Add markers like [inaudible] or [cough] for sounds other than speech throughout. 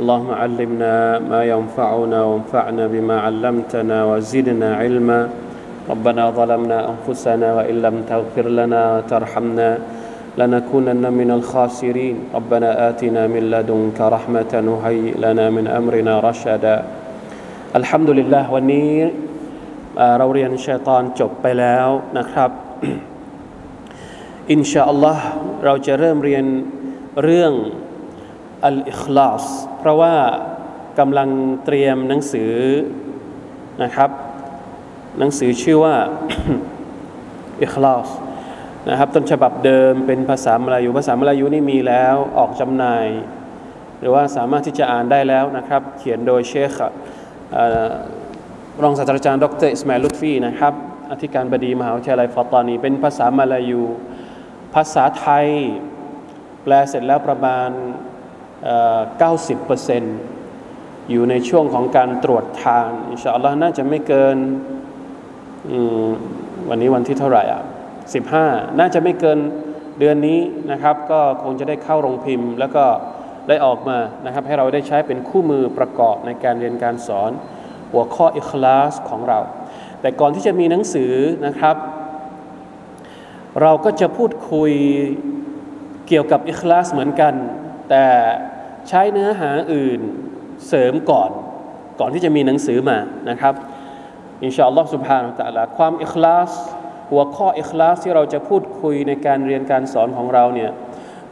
اللهم علمنا ما ينفعنا وانفعنا بما علمتنا وزدنا علما ربنا ظلمنا أنفسنا وإن لم تغفر لنا وترحمنا لنكونن من الخاسرين ربنا آتنا من لدنك رحمة وهيئ لنا من أمرنا رشدا الحمد لله วันนี้เอ่อเราเรียนชัยตอนจบไปแล้วนะครับ [clears throat] อินชาอัลลอฮ์เราจะเริ่มเรียนเรื่อง อัลอิคลาสเพราะว่ากำลังเตรียมหนังสือนะครับ หนังสือชื่อว่าอิคลาสนะครับต้นฉบับเดิมเป็นภาษามลายูภาษามลายูนี่มีแล้วออกจำหน่าย หรือว่าสามารถที่จะอ่านได้แล้วนะครับ เขียนโดยเชคอรองศาสตราจารย์ดรอิสมาลุตฟีนะครับอธิการบดีมหาวิทยาลัยฟัตตานี เป็นภาษามลายู ภาษาไทย แปลเสร็จแล้วประมาณ 90%อยู่ในช่วงของการตรวจทานอินชาอัลลอฮ์น่าจะไม่เกินวันนี้วันที่เท่าไหร่อะ15 น่าจะไม่เกินเดือนนี้นะครับ ก็คงจะได้เข้าโรงพิมพ์ แล้วก็ได้ออกมานะครับ ให้เราได้ใช้เป็นคู่มือประกอบในการเรียนการสอน หัวข้ออิคลาสของเรา แต่ก่อนที่จะมีหนังสือนะครับ เราก็จะพูดคุยเกี่ยวกับอิคลาสเหมือนกัน แต่ใช้เนื้อหาอื่นเสริมก่อน ก่อนที่จะมีหนังสือมานะครับ อินชาอัลลอฮ์สุบฮานะตะลาความอิคลาสหัวข้ออิคลาสที่เราจะพูดคุยในการเรียนการสอนของเราเนี่ย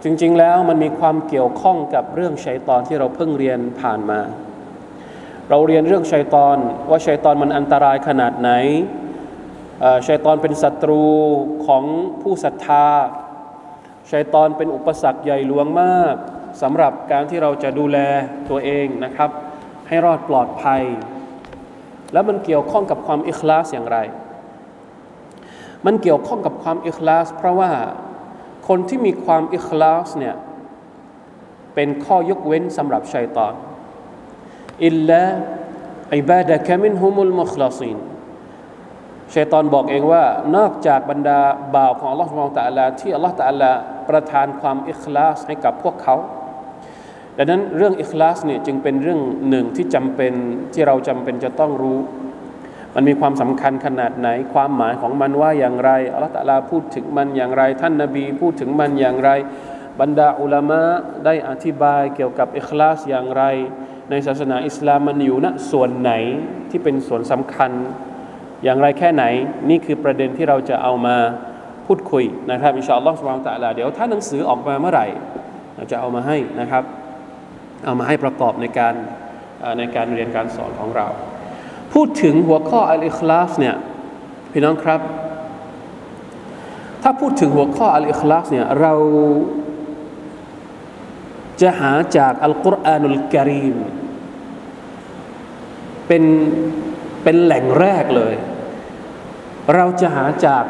จริงๆแล้วมันมีความเกี่ยวข้องกับเรื่องชัยตอนที่เราเพิ่งเรียนผ่านมา เราเรียนเรื่องชัยตอนว่าชัยตอนมันอันตรายขนาดไหนชัยตอนเป็นศัตรูของผู้ศรัทธาชัยตอนเป็นอุปสรรคใหญ่หลวงมาก สำหรับการที่เราจะดูแลตัวเองนะครับ ให้รอดปลอดภัย แล้วมันเกี่ยวข้องกับความอิคลาสอย่างไร มันเกี่ยวข้องกับความอิคลาสเพราะว่าคนที่มีความอิคลาสเนี่ยเป็นข้อยกเว้นสำหรับชัยตอนإلا عبادك منهم المخلصينชัยตอนบอกเองว่านอกจากบรรดาบ่าวของอัลลอฮฺ سبحانه وتعالىที่อัลลอฮฺตะอัลาประทานความอิคลาสให้กับพวกเขา ดังนั้นเรื่องอิคลาสเนี่ยจึงเป็นเรื่องหนึ่งที่จำเป็นที่เราจำเป็นจะต้องรู้ มันมีความสำคัญขนาดไหน ความหมายของมันว่าอย่างไรอัลตะลาพูดถึงมันอย่างไร ท่านนาบีพูดถึงมันอย่างไร บรรดาอุลามะได้อธิบายเกี่ยวกับอิคลาสอย่างไร ในศาสนาอิสลามมันอยู่ณส่วนไหนที่เป็นส่วนสำคัญ อย่างไรแค่ไหน นี่คือประเด็นที่เราจะเอามาพูดคุยนะครับอินชาอัลลอฮฺสุบฮานตะลาเดี๋ยวถ้าหนังสือออกมาเมื่อไหร่เราจะเอามาให้นะครับ เอามาให้ประกอบในการในการเรียนการสอนของเรา พูดถึงหัวข้ออัลอิคลาสเนี่ยพี่น้องครับ ถ้าพูดถึงหัวข้ออัลอิคลาสเนี่ยเราจะหาจากอัลกุรอานุลกิริมเป็นเป็นแหล่งแรกเลย เราจะหาจาก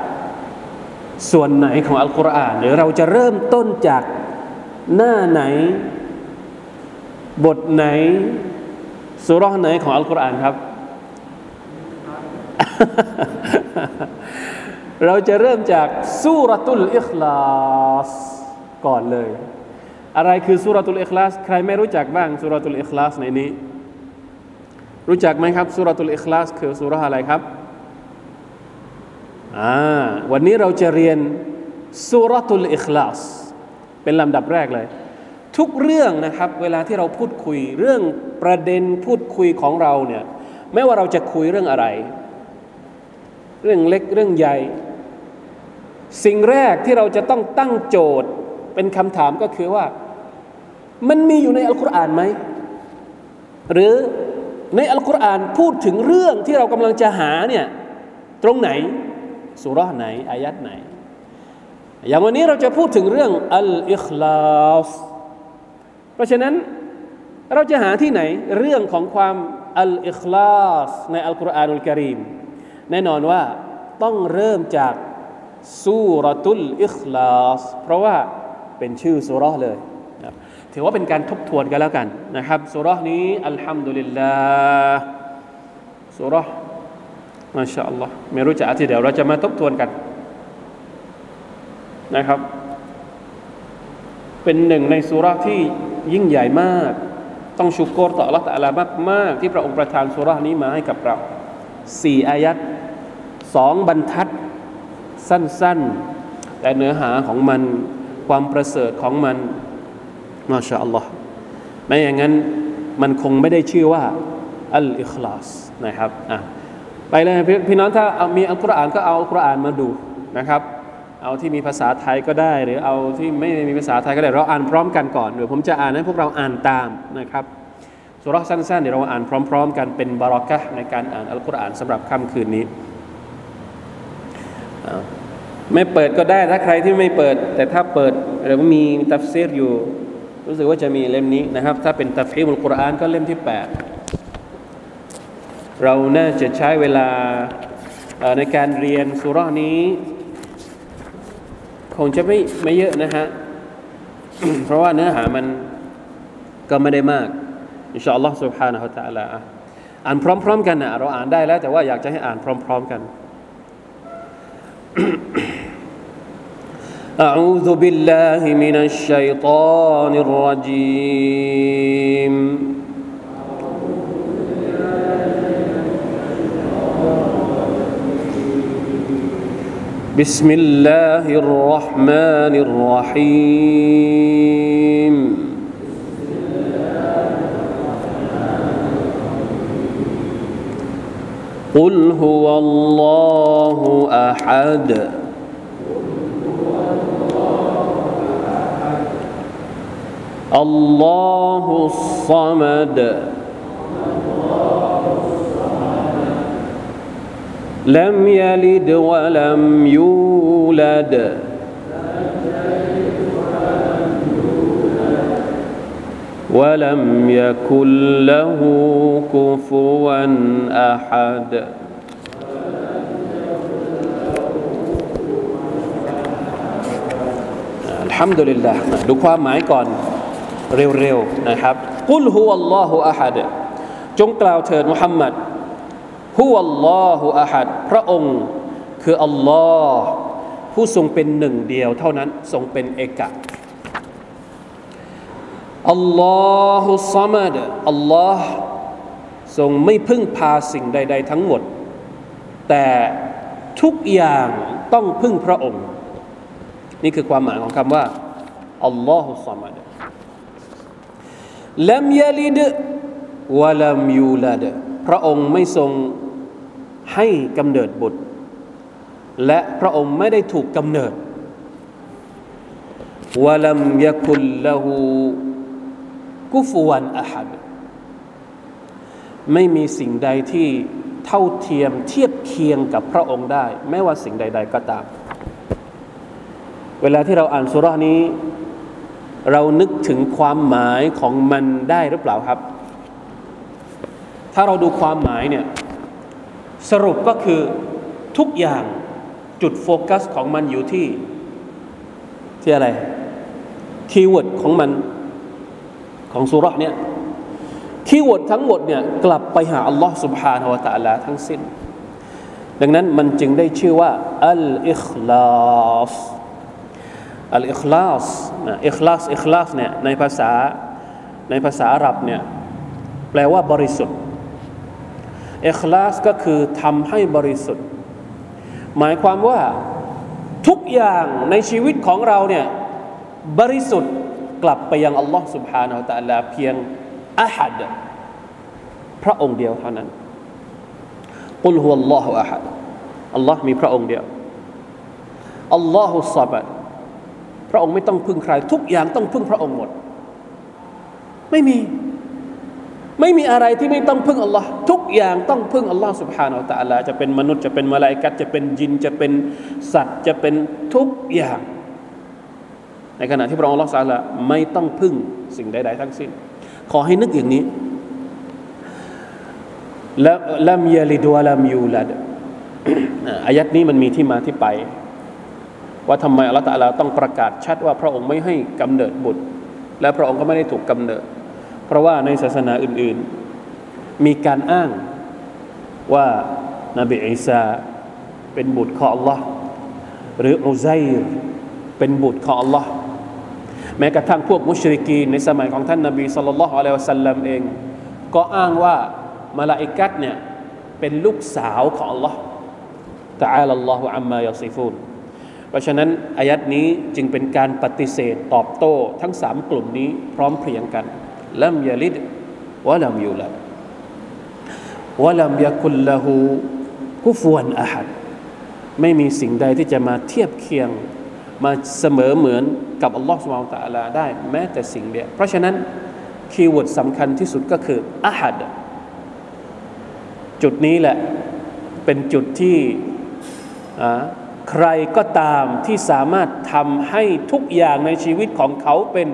ส่วนไหนของอัลกุรอาน หรือเราจะเริ่มต้นจากหน้าไหน บทไหนสุราไหนของอัลกุรอานครับ เราจะเริ่มจากสุรตุลอิคลาสก่อนเลย อะไรคือสุรตุลอิคลาส ใครไม่รู้จักบ้างสุรตุลอิคลาสในนี้ รู้จักไหมครับสุรตุลอิคลาสคือสุรอะไรครับอ่าวันนี้เราจะเรียนสุรตุลอิคลาส เป็นลำดับแรกเลย ทุกเรื่องนะครับเวลาที่เราพูดคุยเรื่องประเด็นพูดคุยของเราเนี่ยไม่ว่าเราจะคุยเรื่องอะไร เรื่องเล็กเรื่องใหญ่ สิ่งแรกที่เราจะต้องตั้งโจทย์เป็นคำถามก็คือว่า มันมีอยู่ในอัลกุรอานไหมหรือในอัลกุรอานพูดถึงเรื่องที่เรากำลังจะหาเนี่ยตรงไหนสุราไหนอายัดไหน อย่างวันนี้เราจะพูดถึงเรื่องอัลอิคลาส เพราะฉะนั้นเราจะหาที่ไหนเรื่องของความอัลอิคลาสในอัลกุรอานุลกิริมแน่นอนว่าต้องเริ่มจากสูรตุลอิคลาสเพราะว่าเป็นชื่อสุรเลยถือว่าเป็นการทบทวนกันแล้วกันนะครับสุรนี้อัลฮัมดุลิลลาห์สุรมาชาอัลลอฮ์ไม่รู้จะอธิเดี๋ยวเราจะมาทบทวนกันนะครับ เป็นหนึ่งในสุราที่ยิ่งใหญ่มาก ต้องชุกรต่อ Allah ตะลามากมากที่พระองค์ประทานสุรานี้มาให้กับเราสี่อายัดสองบรรทัด สั้นๆ แต่เนื้อหาของมันความประเสริฐของมันมาชาอัลลอฮ์ไม่อย่างนั้นมันคงไม่ได้ชื่อว่าอัลอิคลาสนะครับอะไปเลยพี่น้องถ้ามีอัลกุรอานก็เอาอัลกุรอานมาดูนะครับ เอาที่มีภาษาไทยก็ได้ หรือเอาที่ไม่มีภาษาไทยก็ได้ เราอ่านพร้อมกันก่อนเดี๋ยวผมจะอ่านให้พวกเราอ่านตามนะครับสุราสั้นๆเดี๋ยวเราอ่านพร้อม ๆ กันเป็นบารอกะในการอ่านอัลกุรอานสำหรับค่ำคืนนี้ ไม่เปิดก็ได้ถ้าใครที่ไม่เปิด แต่ถ้าเปิดหรือมีตัฟซีรอยู่ รู้สึกว่าจะมีเล่มนี้นะครับ ถ้าเป็นตัฟฮีมุลกุรอานก็เล่มที่ 8 เราน่าจะใช้เวลาในการเรียนสุรานี้ คงจะไม่ไม่เยอะนะฮะ เพราะว่าเนื้อหามันก็ไม่ได้มากอินชาอัลลอฮ์ سبحانه และ تعالى อ่านพร้อมๆกันนะเราอ่านได้แล้ว แต่ว่าอยากจะให้อ่านพร้อมๆกัน أعوذ بالله من الشيطان الرجيم بسم الله الرحمن الرحيم. قل هو الله أحد. الله الصمد. لم يلد ولم يولد ولم يكن له كفوا احد الحمد لله ดูความหมายก่อนเร็วๆนะครับกุลฮุวัลลอฮุอะฮัดจงกล่าวเถิดมุฮัมมัดฮุวัลลอฮุอะฮัด พระองค์คืออัลลอฮ์ผู้ทรงเป็นหนึ่งเดียวเท่านั้นทรงเป็นเอกะอัลลอฮุซัมัดอัลลอฮ์ทรงไม่พึ่งพาสิ่งใด ๆ ทั้งหมด แต่ทุกอย่างต้องพึ่งพระองค์ นี่คือความหมายของคำว่าอัลลอฮุซัมัดลัมยาลิดวะลัมยูลาดพระองค์ไม่ทรง ให้กำเนิดบุตร และพระองค์ไม่ได้ถูกกำเนิดวะลัมยะคุลละหูกุฟวันอะฮัดไม่มีสิ่งใดที่เท่าเทียมเทียบเคียงกับพระองค์ได้ ไม่ว่าสิ่งใด ๆ ก็ตาม เวลาที่เราอ่านสุรานี้ เรานึกถึงความหมายของมันได้หรือเปล่าครับ ถ้าเราดูความหมายเนี่ย สรุปก็คือทุกอย่างจุดโฟกัสของมันอยู่ที่ ที่อะไร คีย์เวิร์ดของมันของสุราเนี่ยคีย์เวิร์ดทั้งหมดเนี่ยกลับไปหาอัลลอฮ์ سبحانه และ تعالى ทั้งสิ้น ดังนั้นมันจึงได้ชื่อว่าอัลอิคลาสอัลอิคลาสนะอิคลาสอิคลาสเนี่ยในภาษาในภาษาอาหรับเนี่ยแปลว่าบริสุทธิ์ อิคลาสก็คือทำให้บริสุทธิ์ หมายความว่าทุกอย่างในชีวิตของเราเนี่ยบริสุทธิ์กลับไปยังอัลลอฮ์ سبحانه และ تعالى เพียงอะฮัดพระองค์เดียวเท่านั้นกุลฮุวัลลอฮุอะฮัดอัลลอฮ์มีพระองค์เดียวอัลลอฮุซาบัดพระองค์ไม่ต้องพึ่งใคร ทุกอย่างต้องพึ่งพระองค์หมด ไม่มี ไม่มีอะไรที่ไม่ต้องพึ่งอัลลอฮ์ทุกอย่างต้องพึ่งอัลลอฮ์สุบฮานาอัลตะลาจะเป็นมนุษย์จะเป็นมลายกัตจะเป็นยินจะเป็นสัตว์จะเป็นทุกอย่าง ในขณะที่พระองค์อัลลอฮ์สาละไม่ต้องพึ่งสิ่งใด ๆ ทั้งสิ้น ขอให้นึกอย่างนี้แลัมยาลิดวลัมยูลัดอายัดนี้มันมีที่มาที่ไป ว่าทำไมอัลลอฮ์ตะลาต้องประกาศชัดว่าพระองค์ไม่ให้กำเนิดบุตร และพระองค์ก็ไม่ได้ถูกกำเนิด เพราะว่าในศาสนาอื่นๆ มีการอ้างว่านบีอิสาเป็นบุตรของ Allah หรืออุไซร์เป็นบุตรของ Allah แม้กระทั่งพวกมุชริกีในสมัยของท่านนบีสุลต่านละฮ์อะลัยฮิวสัลลัมเอง ก็อ้างว่ามาลาอิกัตเนี่ยเป็นลูกสาวของ Allah ตะอาลัลลอฮุอัมมายาซิฟูนเพราะฉะนั้นอายัดนี้จึงเป็นการปฏิเสธตอบโต้ทั้งสามกลุ่มนี้พร้อมเพรียงกัน ลัมยาลิดวะลัมยูลัดวะลัมยาคุลละหูกุฟวนอาหัดไม่มีสิ่งใดที่จะมาเทียบเคียง มาเสมอเหมือนกับอัลลอฮฺสุบานตะลาได้ แม้แต่สิ่งเดียว เพราะฉะนั้นคีย์เวิร์ดสำคัญที่สุดก็คืออาหัดจุดนี้แหละเป็นจุดที่ใครก็ตามที่สามารถทำให้ทุกอย่างในชีวิตของเขาเป็น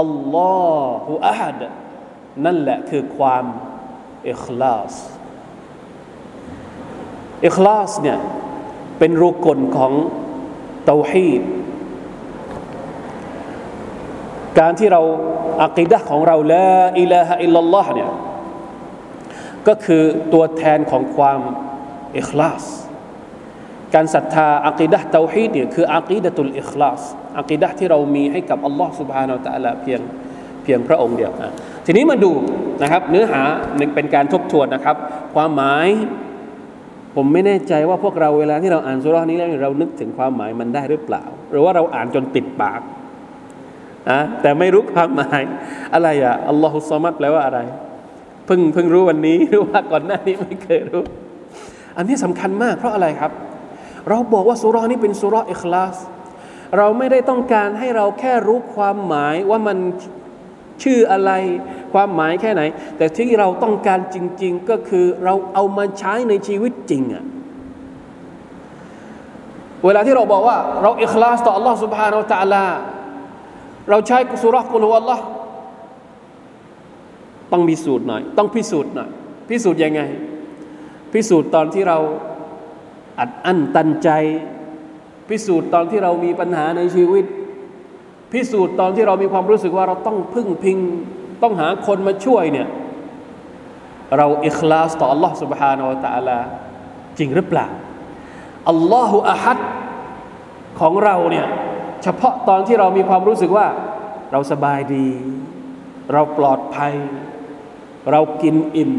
อัลลอฮฺอาฮัดนั่นแหละคือความอิคลาสอิคลาสเนี่ยเป็นรูกลของเตาฮีดการที่เราอักิดะของเราละอิลาฮะอิลลัลลอฮ์เนี่ยก็คือตัวแทนของความอิคลาส การศรัทธาอักีดะเตาฮีดเนี่ยคืออักีดะตุลอิคลาส อักิดะที่เรามีให้กับอัลลอฮ์สุบฮานาอัตะลาเพียงเพียงพระองค์เดียวทีนี้มาดูนะครับเนื้อหาเป็นการทบทวนนะครับ ความหมายผมไม่แน่ใจว่าพวกเราเวลาที่เราอ่านสุรานี้แล้วเรานึกถึงความหมายมันได้หรือเปล่า หรือว่าเราอ่านจนติดปากนะแต่ไม่รู้ความหมายอะไรอะอัลลอฮุซามัดแปลว่าอะไรเพิ่งเพิ่งรู้วันนี้หรือว่าก่อนหน้านี้ไม่เคยรู้ อันนี้สำคัญมากเพราะอะไรครับ เราบอกว่าสุรานี้เป็นสุราอิคลาส เราไม่ได้ต้องการให้เราแค่รู้ความหมายว่ามันชื่ออะไรความหมายแค่ไหน แต่ที่เราต้องการจริง ๆ ก็คือเราเอามาใช้ในชีวิตจริงอะเวลาที่เราบอกว่า เราอิคลาสต่อ Allah سبحانه และ تعالى เราใช้สุรกุลอัลลอฮ์ต้องพิสูจน์หน่อย ต้องพิสูจน์หน่อย พิสูจน์ยังไง พิสูจน์ตอนที่เราอัดอั้นตันใจ พิสูจน์ตอนที่เรามีปัญหาในชีวิต พิสูจน์ตอนที่เรามีความรู้สึกว่าเราต้องพึ่งพิง ต้องหาคนมาช่วยเนี่ย เราอิคลาสต่อ Allah سبحانه และ تعالى จริงหรือเปล่า อัลลอฮฺอะฮัดของเราเนี่ย เฉพาะตอนที่เรามีความรู้สึกว่า เราสบายดี เราปลอดภัยเรากินอิ่ม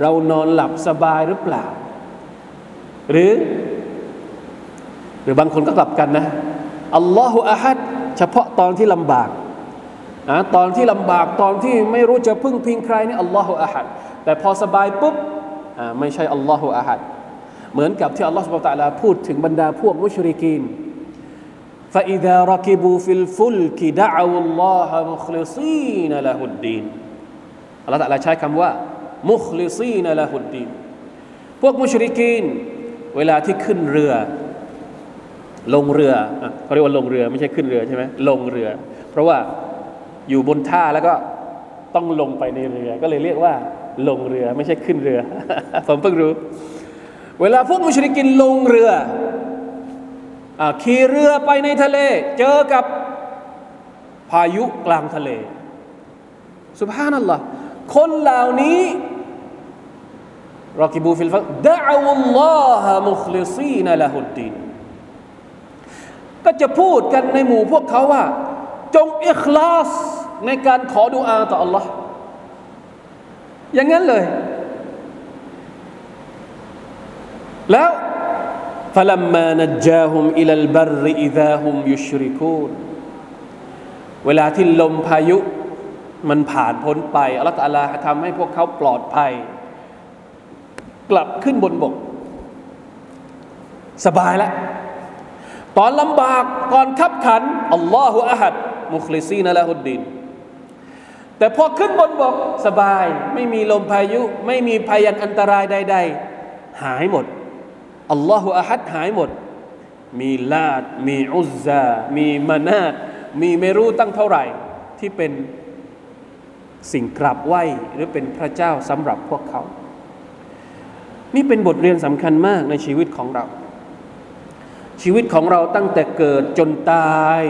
เรานอนหลับสบายหรือเปล่า หรือ ห รือบางคนก็กลับกันนะอัลลอฮฺอาฮัดเฉพาะตอนที่ลำบากนะตอนที่ลำบากตอนที่ไม่รู้จะพึ่งพิงใครนี่อัลลอฮฺอาฮัดแต่พอสบายปุ๊บไม่ใช่อัลลอฮฺอาฮัดเหมือนกับที่อัลลอฮฺสุบตะลาพูดถึงบรรดาพวกมุชริกีน فإذا ركبوا في الفلك دعوا الله مخلصين له الدين อัลลอฮฺตะลาใช้คำว่า มุคลิซีนละหุดดีนพวกมุชริกีน เวลาที่ขึ้นเรือ ลงเรือเขาเรียกว่าลงเรือไม่ใช่ขึ้นเรือใช่ไหมลงเรือ เพราะว่าอยู่บนท่าแล้วก็ต้องลงไปในเรือ ก็เลยเรียกว่า ลงเรือไม่ใช่ขึ้นเรือ ผมเพิ่งรู้ เวลาพวกมุชริกินลงเรืออขี่เรือไปในทะเล เจอกับพายุกลางทะเลสุบฮานัลลอฮ์คนเหล่านี้รอกิบูฟิลฟักดะอัลลอฮ์มุคลิซีนละฮุดดีน ก็จะพูดกันในหมู่พวกเขาว่า จงอิคลาสในการขอดุอาต่อ Allah อย่างนั้นเลย แล้วฟลัมมานัจาฮุมอิลัลบรอิดาฮุมยุชริกูนเวลาที่ลมพายุมันผ่านพ้นไปอัลลอฮฺอาลาทำให้พวกเขาปลอดภัย กลับขึ้นบนบก สบายแล้ว ตอนลำบากตอนขับขันอัลลอฮฺอะฮัดมุคลิซีนละฮุดดินแต่พอขึ้นบนบกสบาย ไม่มีลมพายุ ไม่มีพยันอันตรายใด ๆ หายหมดอัลลอฮฺอะฮัดหายหมด มีลาด มีอุซามีมานาดมีไม่รู้ตั้งเท่าไหร่ ที่เป็นสิ่งกราบไหวหรือเป็นพระเจ้าสำหรับพวกเขา นี่เป็นบทเรียนสำคัญมากในชีวิตของเรา ชีวิตของเราตั้งแต่เกิดจนตาย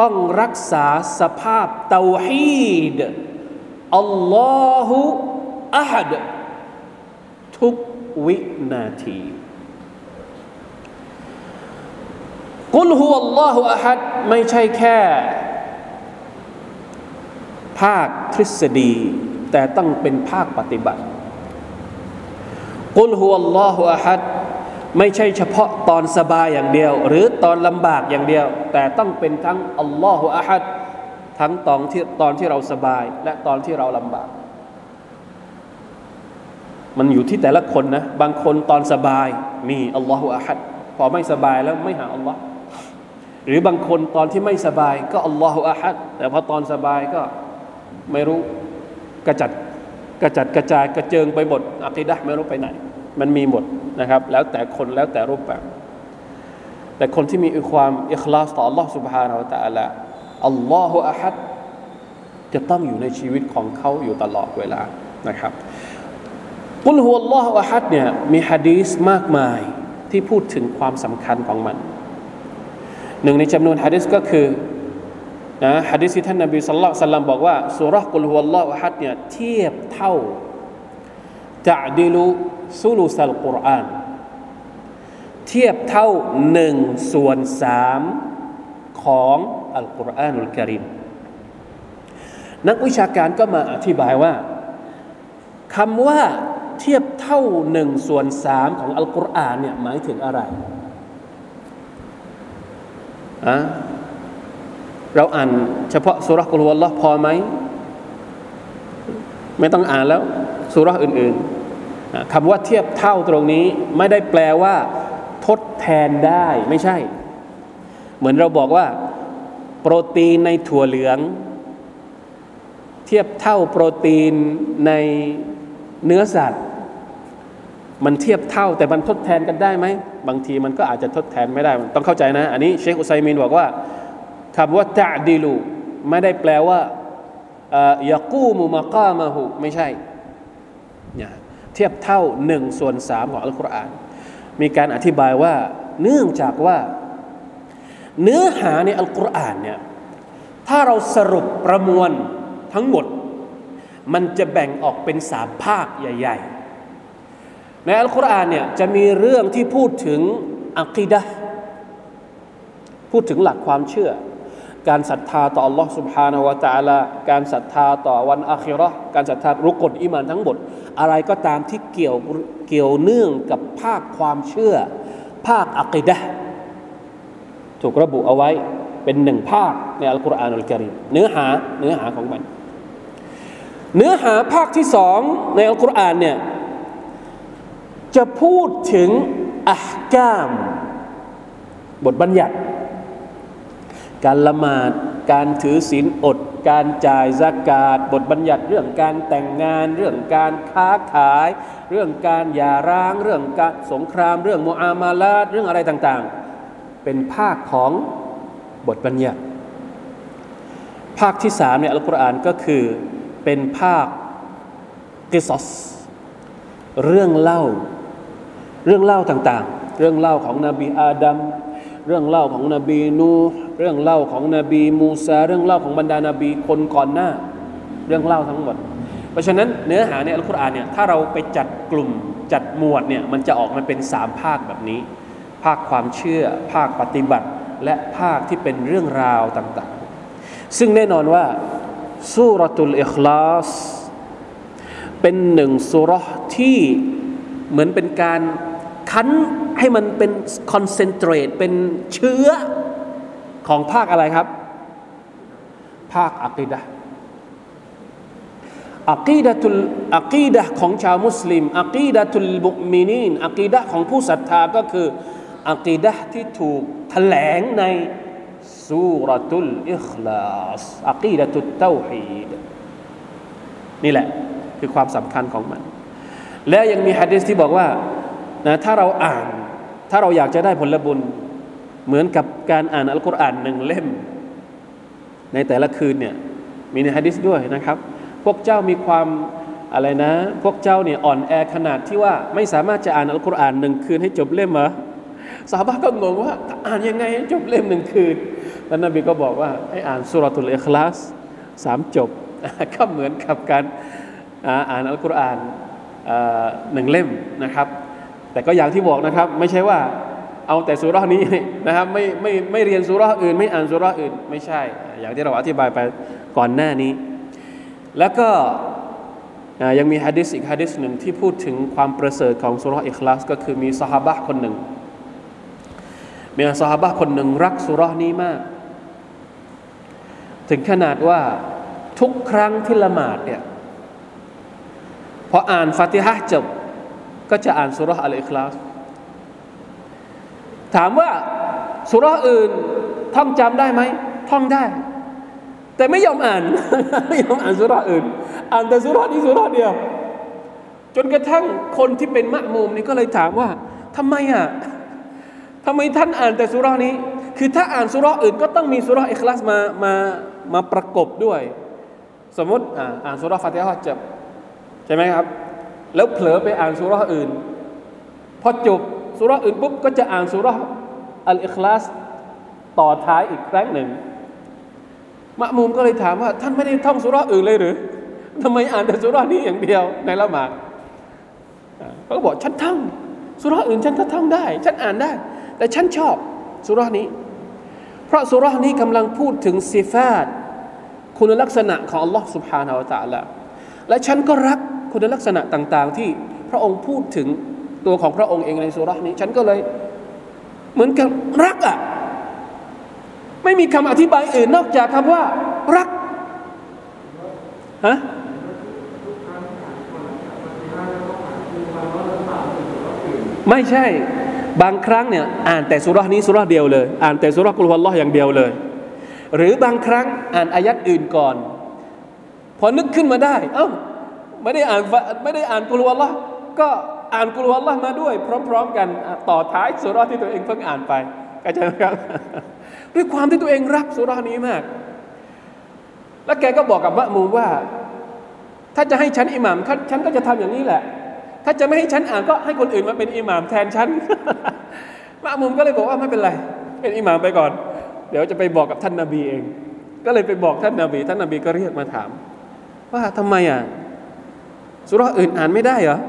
ต้องรักษาสภาพเตาฮีดอัลลอฮฺอัฮัดทุกวินาทีกุลฮุวัลลอฮฺอัฮัดไม่ใช่แค่ ภาคทฤษฎี แต่ต้องเป็นภาคปฏิบัติกุลฮุวัลลอฮฺอัฮัด ไม่ใช่เฉพาะตอนสบายอย่างเดียว หรือตอนลำบากอย่างเดียว แต่ต้องเป็นทั้งอัลลอฮฺอัฮัดทั้งตอนที่ตอนที่เราสบาย และตอนที่เราลำบาก มันอยู่ที่แต่ละคนนะ บางคนตอนสบายมีอัลลอฮฺอัฮัดพอไม่สบายแล้วไม่หาอัลลอฮ์หรือบางคนตอนที่ไม่สบายก็อัลลอฮฺอัฮัดแต่พอตอนสบายก็ไม่รู้กระจัดกระจัดกระจายกระเจิงไปหมดอัคีดะไม่รู้ไปไหน มันมีหมด นะครับ แล้วแต่คนแล้วแต่รูปแบบ แต่คนที่มีความอิคลาสต่อ Allah سبحانه และ تعالى อัลลอฮฺอัฮัดจะต้องอยู่ในชีวิตของเขาอยู่ตลอดเวลานะครับกุลฮุอัลลอฮฺอัฮัดเนี่ยมีฮะดีสมากมายที่พูดถึงความสำคัญของมัน หนึ่งในจำนวนฮะดีสก็คือนะฮะดีษที่ท่านนบีสัลลัลสัลลัมบอกว่าสุรกุลฮุวัลลอฮฺฮัดเนี่ยเทียบเท่า จะดิลุซุลุสัลกุรอานเทียบเท่าหนึ่งส่วนสามของอัลกุรอานุลกิริมนักวิชาการก็มาอธิบายว่าคำว่าเทียบเท่าหนึ่งส่วนสามของอัลกุรอานเนี่ยหมายถึงอะไรอะเราอ่านเฉพาะสุรกุลวะลลอฮ์พอไหม ไม่ต้องอ่านแล้วสุรอื่นๆ คำว่าเทียบเท่าตรงนี้ไม่ได้แปลว่าทดแทนได้ไม่ใช่ เหมือนเราบอกว่า โปรตีนในถั่วเหลือง เทียบเท่าโปรตีนในเนื้อสัตว์ มันเทียบเท่าแต่มันทดแทนกันได้ไหมบางทีมันก็อาจจะทดแทนไม่ได้ต้องเข้าใจนะ อันนี้เชคอุไซมินบอกว่าคำว่าตะดิลูไม่ได้แปลว่ายากูมุมากามะหูไม่ใช่ เทียบเท่าหนึ่งส่วนสามของอัลกุรอาน มีการอธิบายว่าเนื่องจากว่า เนื้อหาในอัลกุรอานเนี่ยถ้าเราสรุปประมวลทั้งหมด มันจะแบ่งออกเป็นสามภาคใหญ่ ๆ ในอัลกุรอานเนี่ยจะมีเรื่องที่พูดถึงอัคีดะพูดถึงหลักความเชื่อ การศรัทธาต่อ Allah سبحانه และ تعالى การศรัทธาต่อวันอาคิรอการศรัทธารุกลอิมานทั้งหมด อะไรก็ตามที่เกี่ยวเกี่ยวเนื่องกับภาคความเชื่อ ภาคอักิดะถูกระบุเอาไว้เป็นหนึ่งภาคในอัลกุรอานอัลกิริมเนื้อหาเนื้อหาของมัน เนื้อหาภาคที่สองในอัลกุรอานเนี่ยจะพูดถึงอัฮกาม บทบัญญัติ การละหมาด การถือศีลอด การจ่ายสากาศ บทบัญญัติเรื่องการแต่งงาน เรื่องการค้าขาย เรื่องการหย่าร้าง เรื่องการสงคราม เรื่องมุอามาลาดเรื่องอะไรต่างๆ เป็นภาคของบทบัญญัติ ภาคที่สามในอัลกุรอานก็คือเป็นภาคกิซอสเรื่องเล่า เรื่องเล่าต่างๆ เรื่องเล่าของนบีอาดัม เรื่องเล่าของนบีนู เรื่องเล่าของนบีมูซา เรื่องเล่าของบรรดานาบีคนก่อนหน้า เรื่องเล่าทั้งหมด เพราะฉะนั้นเนื้อหาในอัลกุรอานเนี่ยถ้าเราไปจัดกลุ่มจัดหมวดเนี่ยมันจะออกมาเป็นสามภาคแบบนี้ ภาคความเชื่อ ภาคปฏิบัติ และภาคที่เป็นเรื่องราวต่างๆ ซึ่งแน่นอนว่าสุรตุลอิคลาสเป็นหนึ่งสุรที่เหมือนเป็นการ คั้นให้มันเป็นคอนเซนเทรตเป็นเชื้อของภาคอะไรครับ ภาคอักีดะอักีดะตุลอักีดะของชาวมุสลิมอักีดะตุลบุมินีนอักีดะของผู้ศรัทธาก็คืออักีดะที่ถูกแถลงในสุรตุลอิคลาสอักีดะตุลเตาฮีดนี่แหละคือความสำคัญของมัน และยังมีฮะดีษที่บอกว่า นะถ้าเราอ่าน ถ้าเราอยากจะได้ผลบุญ เหมือนกับการอ่านอัลกุรอานหนึ่งเล่ม ในแต่ละคืนเนี่ยมีในฮะดิษด้วยนะครับ พวกเจ้ามีความอะไรนะ พวกเจ้าเนี่ยอ่อนแอขนาดที่ว่าไม่สามารถจะอ่านอัลกุรอานหนึ่งคืนให้จบเล่มเหรอสาบะก็งงว่าอ่านยังไงให้จบเล่มหนึ่งคืนแล้วนบีก็บอกว่าให้อ่านสุรตุลอิคลาสสามจบก็เหมือนกับการอ่านอัลกุรอานหนึ่งเล่มนะครับ แต่ก็อย่างที่บอกนะครับ ไม่ใช่ว่าเอาแต่สุรานี้นะครับไม่ไม่ไม่เรียนสุราอื่น ไม่อ่านสุราอื่นไม่ใช่ อย่างที่เราอธิบายไปก่อนหน้านี้ แล้วก็ยังมีฮะดิษอีกฮะดิษหนึ่งที่พูดถึงความประเสริฐของสุราอิคลาส ก็คือมีสหบะคนหนึ่ง มีสหบะคนหนึ่งรักสุรานี้มาก ถึงขนาดว่าทุกครั้งที่ละหมาดเนี่ยพออ่านฟาติฮะจบ ก็จะอ่านสุราอัลอิคลาสถามว่าสุราอื่นท่องจำได้ไหมท่องได้ แต่ไม่ยอมอ่านไม่ยอมอ่านสุราอื่น อ่านแต่สุรานี้สุราเดียว จนกระทั่งคนที่เป็นมะมุมนี่ก็เลยถามว่าทำไมอะทำไมท่านอ่านแต่สุรานี้ คือถ้าอ่านสุราอื่นก็ต้องมีสุราอิคลาสมามามาประกบด้วย สมมติอ่านสุราฟาติฮะจบใช่ไหมครับ แล้วเผลอไปอ่านสุราอื่น พอจบสุราอื่นปุ๊บก็จะอ่านสุราอัลอิคลาสต่อท้ายอีกครั้งหนึ่งมะมุมก็เลยถามว่า ท่านไม่ได้ท่องสุราอื่นเลยหรือทำไมอ่านแต่สุรานี้อย่างเดียวในละหมาดเขาก็บอกฉันท่องสุราอื่นฉันก็ท่องได้ ฉันอ่านได้ แต่ฉันชอบสุรานี้ เพราะสุรานี้กำลังพูดถึงสิฟาตคุณลักษณะของ Allah Subhanahu wa Taala และฉันก็รัก คุณลักษณะต่าง ๆ ที่พระองค์พูดถึงตัวของพระองค์เองในสุรานี้ ฉันก็เลยเหมือนกับรักอะไม่มีคำอธิบายอื่นนอกจากคำว่า รักฮะไม่ใช่ บางครั้งเนี่ยอ่านแต่สุรานี้สุราเดียวเลย อ่านแต่สุรากุลฮุลลอฮ์อย่างเดียวเลย หรือบางครั้งอ่านอายัดอื่นก่อน พอนึกขึ้นมาได้ เอ้า ไม่ได้อ่านไม่ได้อ่านกุลฮุลลอฮ์ก็อ่านกุลฮุลลอฮ์มาด้วย พร้อม ๆ กันต่อท้ายสุราที่ตัวเองเพิ่งอ่านไปก็จะครับด้วยความที่ตัวเองรักสุรานี้มาก แล้วแกก็บอกกับมะมูว่า ถ้าจะให้ฉันอิหมามฉันก็จะทำอย่างนี้แหละ ถ้าจะไม่ให้ฉันอ่านก็ให้คนอื่นมาเป็นอิหมามแทนฉันมะมุมก็เลยบอกว่าไม่เป็นไร เป็นอิหมามไปก่อน เดี๋ยวจะไปบอกกับท่านนาบีเอง ก็เลยไปบอกท่านนาบี ท่านนาบีก็เรียกมาถาม ว่าทำไมอะ สุราอื่นอ่านไม่ได้เหรอ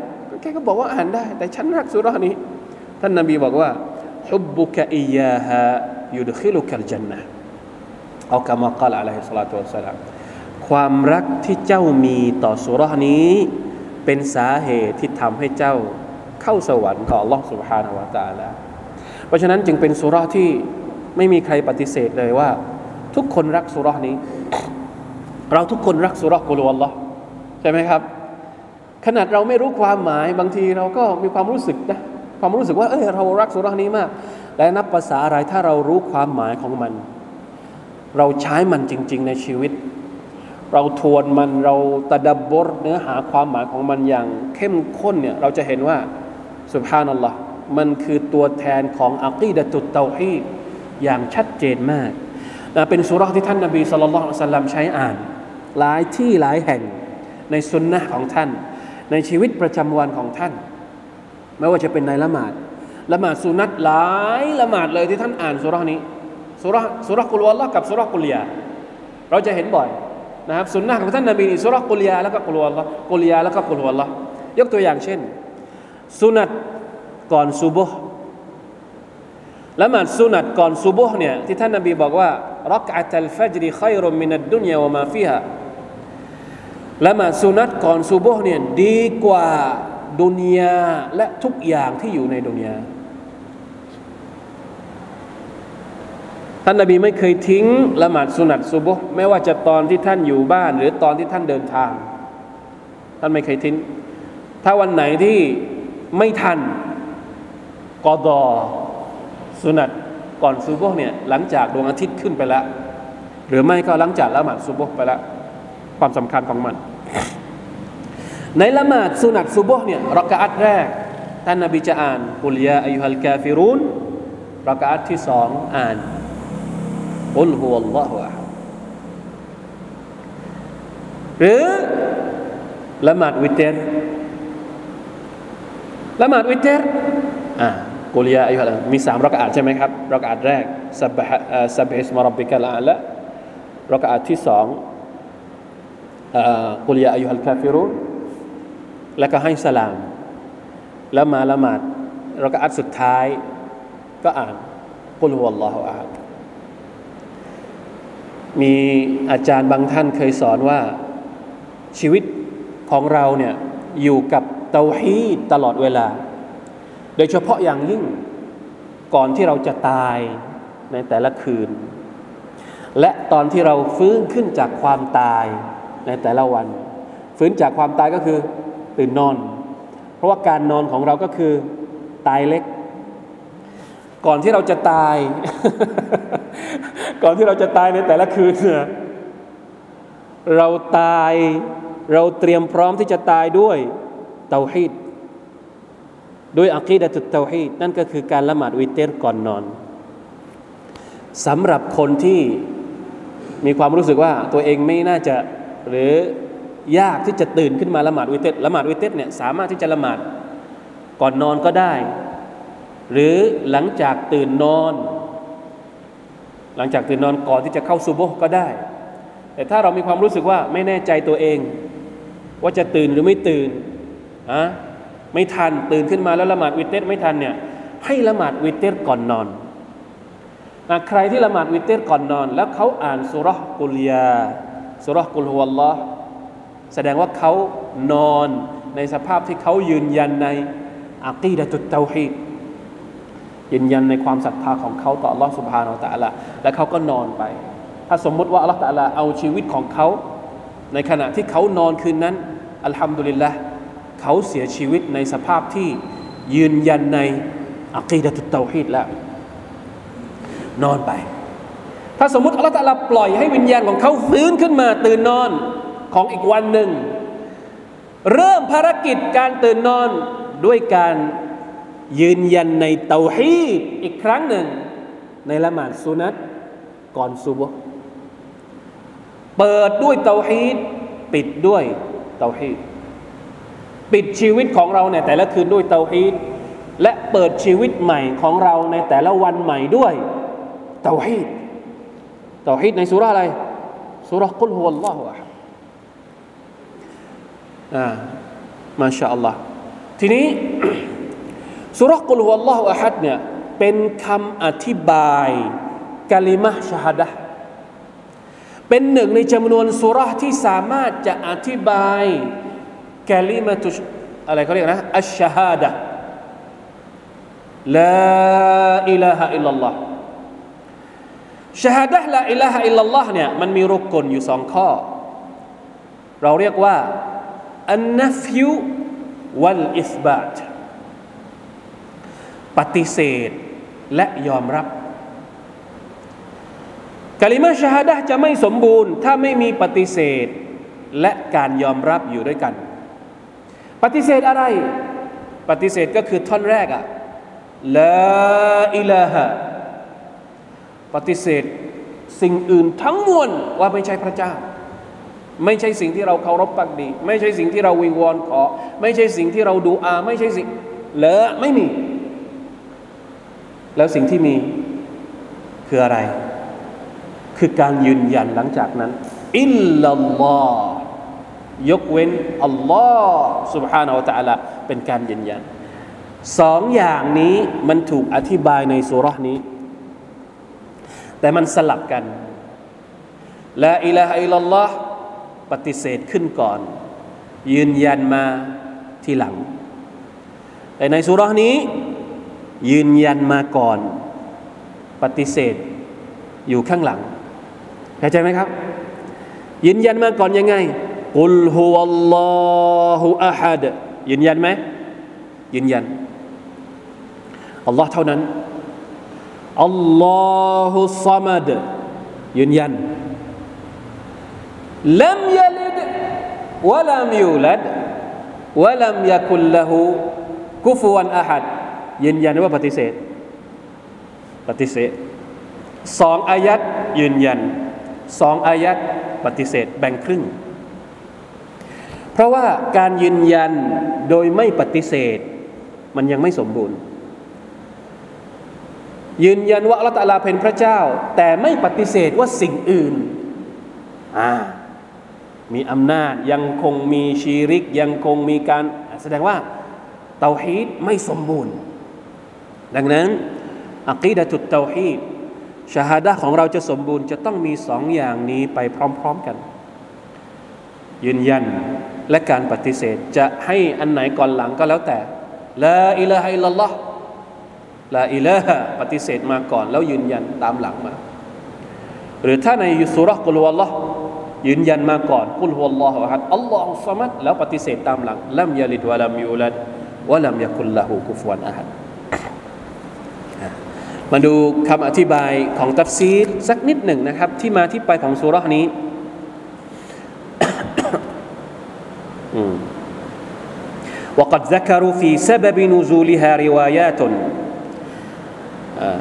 แกก็บอกว่าอ่านได้ แต่ฉันรักสุรานี้ ท่านนาบีบอกว่าฮุบบุกอียาฮะยุดขิลุกัลจันนะเอากามากล่าวอะลัยฮิสสลาตุวะสลามความรักที่เจ้ามีต่อสุรานี้ เป็นสาเหตุที่ทำให้เจ้าเข้าสวรรค์ของ Allah سبحانه และ تعالى เพราะฉะนั้นจึงเป็นสุราที่ไม่มีใครปฏิเสธเลยว่า ทุกคนรักสุรานี้ เราทุกคนรักสุรากุลวัลลอฮ์ใช่ไหมครับ ขนาดเราไม่รู้ความหมายบางทีเราก็มีความรู้สึกนะความรู้สึกว่าเออเรารักสุรานี้มาก และนับภาษาอะไรถ้าเรารู้ความหมายของมัน เราใช้มันจริง ๆ ในชีวิต เราทวนมันเราตะดับบรเนื้อหาความหมายของมันอย่าง เข้มข้นเนี่ยเราจะเห็นว่าสุภานัลลอฮ์มันคือตัวแทนของอักีดะตุตเตาฮีอย่างชัดเจนมากนะเป็นสุราที่ท่านนบีสุลต่านสัลลัมใช้อ่าน หลายที่หลายแห่งในสุนนะของท่าน ในชีวิตประจำวันของท่าน ไม่ว่าจะเป็นในละหมาดละหมาดสุนัตหลายละหมาดเลยที่ท่านอ่านสุรานี้สุรสุรกุลวัลละกับสุรกุลยาเราจะเห็นบ่อยนะครับสุนนะของท่านนบีสุรกุลยาแล้วก็กุลวัลละกุลยาแล้วก็กุลวัลละยกตัวอย่างเช่น สุนัตก่อนซุบฮ์ละหมาดสุนัตก่อนซุบฮ์เนี่ยที่ท่านนบีบอกว่ารักอัตัลฟัจริขัยรุมินัดดุนยาวะมาฟิฮะ ละหมาดสุนัตก่อนซุบเนี่ยดีกว่าดุนยาและทุกอย่างที่อยู่ในดุนยาท่านนบีไม่เคยทิ้งละหมาดสุนัตซุบฮ์ไม่ว่าจะตอนที่ท่านอยู่บ้าน หรือตอนที่ท่านเดินทาง ท่านไม่เคยทิ้ง ถ้าวันไหนที่ไม่ทันกอดอสุนัตก่อนซุบเนี่ยหลังจากดวงอาทิตย์ขึ้นไปแล้ว หรือไม่ก็หลังจากละหมาดซุบไปแล้ว ความสำคัญของมัน ในละหมาดสุนัตซุบฮ์เนี่ยรักอัตแรกท่านนบีจะอ่านกุลยาอายุฮัลกาฟิรุนรักอัตที่สองอ่านกุลฮุวัลลอฮุอะหรือละหมาดวิเตรละหมาดวิเตรอ่ากุลยาอายุฮัลมีสามรักอาจใช่ไหมครับรักอาจแรกสับะสับอิสมารับบิกะลาละรักอาจที่สอง قل يا أيها الكافرون แล้วก็ให้สลาม แล้วมาละหมาดเรักอาจสุดท้ายก็อ่านกุลฮุวัลลอฮุอาฮัดมีอาจารย์บางท่านเคยสอนว่าชีวิตของเราเนี่ยอยู่กับเตาฮีดตลอดเวลา โดยเฉพาะอย่างยิ่งก่อนที่เราจะตายในแต่ละคืน และตอนที่เราฟื้นขึ้นจากความตาย ในแต่ละวัน ฟื้นจากความตายก็คือตื่นนอน เพราะว่าการนอนของเราก็คือตายเล็ก ก่อนที่เราจะตาย ก่อนที่เราจะตายในแต่ละคืนเนี่ยเราตายเราเตรียมพร้อมที่จะตายด้วยเตาฮีดด้วย عقيدة التوحيد นั่นก็คือการละหมาดวิเตอร์ก่อนนอนสำหรับคนที่มีความรู้สึกว่าตัวเองไม่น่าจะ หรือยากที่จะตื่นขึ้นมาละหมาดวิเตอร์ละหมาดวิเตอร์เนี่ยสามารถที่จะละหมาดก่อนนอนก็ได้ หรือหลังจากตื่นนอน หลังจากตื่นนอนก่อนที่จะเข้าซูโบก็ได้ แต่ถ้าเรามีความรู้สึกว่าไม่แน่ใจตัวเอง ว่าจะตื่นหรือไม่ตื่นอะไม่ทันตื่นขึ้นมาแล้วละหมาดวิเตสไม่ทันเนี่ยให้ละหมาดวิเตสก่อนนอนนะใครที่ละหมาดวิเตสก่อนนอน แล้วเขาอ่านสุรกุลยา สุรกุลฮุวัลลอฮ์แสดงว่าเขานอนในสภาพที่เขายืนยันในอักีดะตุตเตาฮีดยืนยันในความศรัทธาของเขาต่อ Allah سبحانه และ تعالى และเขาก็นอนไป ถ้าสมมุติว่า Allah تعالى เอาชีวิตของเขา ในขณะที่เขานอนคืนนั้นอัลฮัมดุลิลละเขาเสียชีวิตในสภาพที่ยืนยันในอักีดะตุตเตาฮีดแล้ว นอนไป ถ้าสมมติอัลลอฮฺปล่อยให้วิญญาณของเขาฟื้นขึ้นมาตื่นนอนของอีกวันหนึ่ง เริ่มภารกิจการตื่นนอนด้วยการยืนยันในเตาฮีดอีกครั้งหนึ่ง ในละหมาดสุนัตก่อนซุบเปิดด้วยเตาฮีดปิดด้วยเตาฮีดปิดชีวิตของเราในแต่ละคืนด้วยเตาฮีดและเปิดชีวิตใหม่ของเราในแต่ละวันใหม่ด้วยเตาฮีด ตาฮีดในสุราอะไรสุรากุลฮุวัลลอฮุอะอ่ามาชาอัลลอฮ์ทีนี้สุรากุลฮุวัลลอฮุอะฮัดเนี่ยเป็นคำอธิบายกะลิมะชฮาดะเป็นหนึ่งในจำนวนสุราที่สามารถจะอธิบายกะลิมะตุอะไรเขาเรียกนะอัชชฮาดะลาอิลาฮะอิลลัลลอฮ์ ชาดะละอิลาฮะอิลลัลลอฮ์เนี่ยมันมีรุกกลอยู่สองข้อ เราเรียกว่าอันนัฟยูวัลอิสบาตปฏิเสธและยอมรับกลิมาชาดะจะไม่สมบูรณ์ ถ้าไม่มีปฏิเสธ และการยอมรับอยู่ด้วยกัน ปฏิเสธอะไร ปฏิเสธก็คือท่อนแรกอะลาอิลาฮะ ปฏิเสธสิ่งอื่นทั้งมวลว่าไม่ใช่พระเจ้า ไม่ใช่สิ่งที่เราเคารพปักดี ไม่ใช่สิ่งที่เราวิงวอนขอ ไม่ใช่สิ่งที่เราดูอา ไม่ใช่สิ่งเลอไม่มี แล้วสิ่งที่มีคืออะไร คือการยืนยันหลังจากนั้น อิลลัลลอฮ์ยกเว้นอัลลอฮ์ سبحانه และ تعالى เป็นการยืนยันสองอย่างนี้มันถูกอธิบายในสุรานี้ แต่มันสลับกันละอิลาฮะอิลลัลลอฮ์ปฏิเสธขึ้นก่อน ยืนยันมาทีหลัง แต่ในสุรานี้ ยืนยันมาก่อน ปฏิเสธอยู่ข้างหลังเข้าใจไหมครับ ยืนยันมาก่อนยังไงกุลฮุวัลลอฮุอะฮัดยืนยันไหมยืนยันอัลลอฮ์เท่านั้น อัลลอฮุซามัดยืนยันลัมยลิดวะลัมยูลัดวะลัมยะคุลละหูกุฟวันอะฮัดยืนยันว่าปฏิเสธ ปฏิเสธสองอายัดยืนยันสองอายัดปฏิเสธแบ่งครึ่ง เพราะว่าการยืนยันโดยไม่ปฏิเสธ มันยังไม่สมบูรณ์ ยืนยันว่าอัลตะอาลาเป็นพระเจ้า แต่ไม่ปฏิเสธว่าสิ่งอื่นอ่ามีอำนาจยังคงมีชีริก ยังคงมีการแสดงว่าเตาฮีดไม่สมบูรณ์ ดังนั้นอักีดะตุตเตาฮีดชาฮาดะของเราจะสมบูรณ์จะต้องมีสองอย่างนี้ไปพร้อมๆกัน ยืนยันและการปฏิเสธจะให้อันไหนก่อนหลังก็แล้วแต่ลาอิลาฮะอิลลัลลอฮ์ ลาอิลาฮะปฏิเสธมาก่อน แล้วยืนยันตามหลังมา หรือถ้าในยุสุรกุลวัลลอฮ์ยืนยันมาก่อนกุลฮุวัลลอฮุอะฮัดอัลลอฮุสมัดแล้วปฏิเสธตามหลังลัมยาลิดวะลัมยูลัดวะลัมยะกุลละหูกุฟวันอะฮัดมาดูคำอธิบายของตัฟซีรสักนิดหนึ่งนะครับ ที่มาที่ไปของสุรานี้ وقد ذكروا في سبب نزولها روايات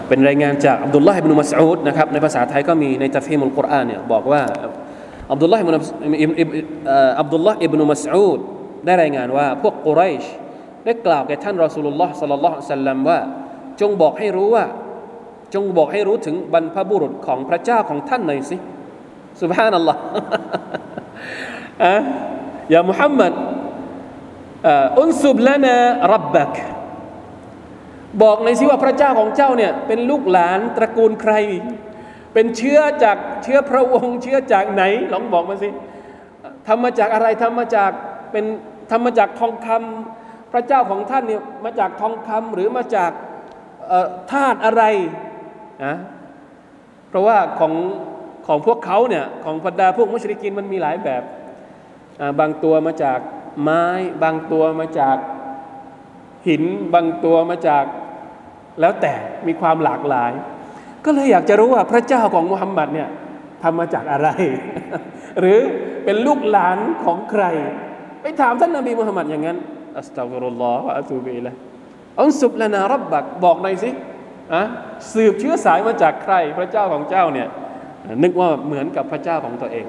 เป็นรายงานจากอับดุลลาห์อิบนุมัสอูดนะครับในภาษาไทยก็มีในตัฟฮีมุลกุรอานเนี่ยบอกว่าอับดุลลาห์อิบนุอับดุลลาห์อิบนุมัสอูดได้รายงานว่าพวกกุไรชได้กล่าวแก่ท่านรอสูลุลลอฮ์สัลลัลลอฮุอะลัยฮิสัลลัมว่า จงบอกให้รู้ว่า จงบอกให้รู้ถึงบรรพบุรุษของพระเจ้าของท่านหน่อยสิสุบฮานัลลอฮ์อะยามุฮัมมัดอุนซุบลานารับบัก บอกในสิว่าพระเจ้าของเจ้าเนี่ยเป็นลูกหลานตระกูลใคร เป็นเชื้อจากเชื้อพระวงศ์เชื้อจากไหนลองบอกมาสิทำมาจากอะไรทำมาจากเป็นทำมาจากทองคำพระเจ้าของท่านเนี่ยมาจากทองคำหรือมาจากธาตุอะไรนะเพราะว่าของของพวกเขาเนี่ยของบรรดาพวกมุชริกินมันมีหลายแบบบางตัวมาจากไม้ บางตัวมาจากหิน บางตัวมาจาก แล้วแต่มีความหลากหลาย ก็เลยอยากจะรู้ว่าพระเจ้าของมุฮัมมัดเนี่ยทำมาจากอะไร หรือเป็นลูกหลานของใคร ไปถามท่านนบีมุฮัมมัดอย่างนั้นอัสตัฟุรุลลอฮฺอะตูบิละอันสุบลนารับบักบอกหน่อยสิอะสืบเชื้อสายมาจากใคร พระเจ้าของเจ้าเนี่ยนึกว่าเหมือนกับพระเจ้าของตัวเอง